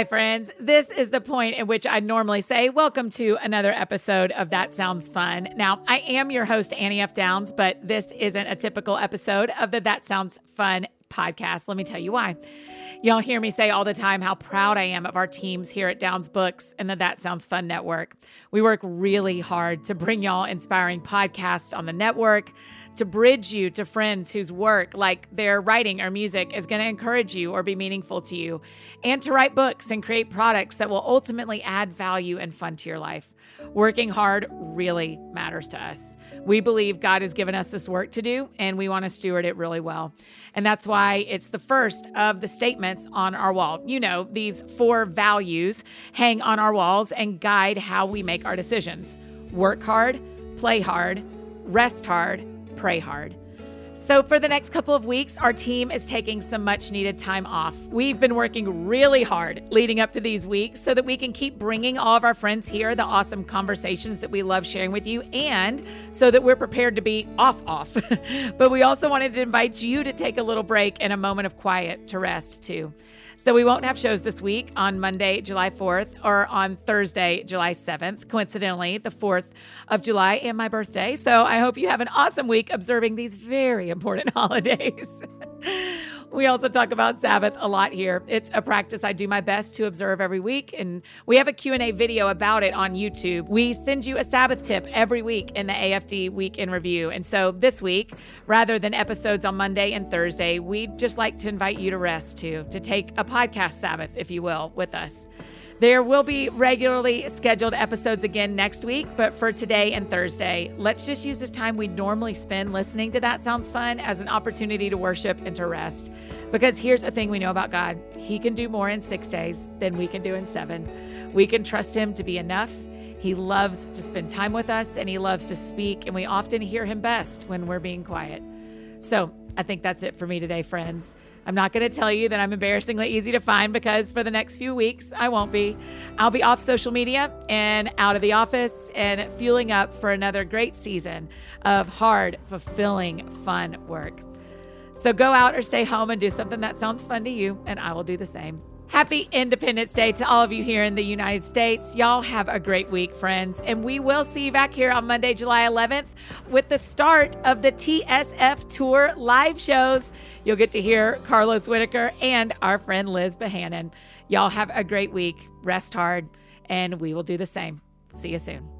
Hi, friends. This is the point at which I normally say, Welcome to another episode of That Sounds Fun. Now, I am your host, Annie F. Downs, but this isn't a typical episode of the That Sounds Fun podcast. Let me tell you why. Y'all hear me say all the time how proud I am of our teams here at Downs Books and the That Sounds Fun Network. We work really hard to bring y'all inspiring podcasts on the network to bridge you to friends whose work, like their writing or music, is going to encourage you or be meaningful to you, and to write books and create products that will ultimately add value and fun to your life. Working hard really matters to us. We believe God has given us this work to do, and we want to steward it really well. And that's why it's the first of the statements on our wall. You know, these four values hang on our walls and guide how we make our decisions work hard, play hard, rest hard, pray hard. So, for the next couple of weeks, our team is taking some much needed time off. We've been working really hard leading up to these weeks so that we can keep bringing all of our friends here the awesome conversations that we love sharing with you, and so that we're prepared to be off, off. but we also wanted to invite you to take a little break and a moment of quiet to rest too. So we won't have shows this week on Monday, July 4th, or on Thursday, July 7th. Coincidentally, the 4th of July and my birthday. So I hope you have an awesome week observing these very important holidays. We also talk about Sabbath a lot here. It's a practice I do my best to observe every week and we have a Q&A video about it on YouTube. We send you a Sabbath tip every week in the AFD week in review. And so this week, rather than episodes on Monday and Thursday, we'd just like to invite you to rest too, to take a podcast Sabbath if you will with us. There will be regularly scheduled episodes again next week, but for today and Thursday, let's just use this time we normally spend listening to That Sounds Fun as an opportunity to worship and to rest. Because here's a thing we know about God He can do more in six days than we can do in seven. We can trust Him to be enough. He loves to spend time with us and He loves to speak, and we often hear Him best when we're being quiet. So I think that's it for me today, friends. I'm not going to tell you that I'm embarrassingly easy to find because for the next few weeks, I won't be. I'll be off social media and out of the office and fueling up for another great season of hard, fulfilling, fun work. So go out or stay home and do something that sounds fun to you, and I will do the same. Happy Independence Day to all of you here in the United States. Y'all have a great week, friends. And we will see you back here on Monday, July 11th with the start of the TSF Tour live shows. You'll get to hear Carlos Whittaker and our friend Liz Bohannon. Y'all have a great week. Rest hard, and we will do the same. See you soon.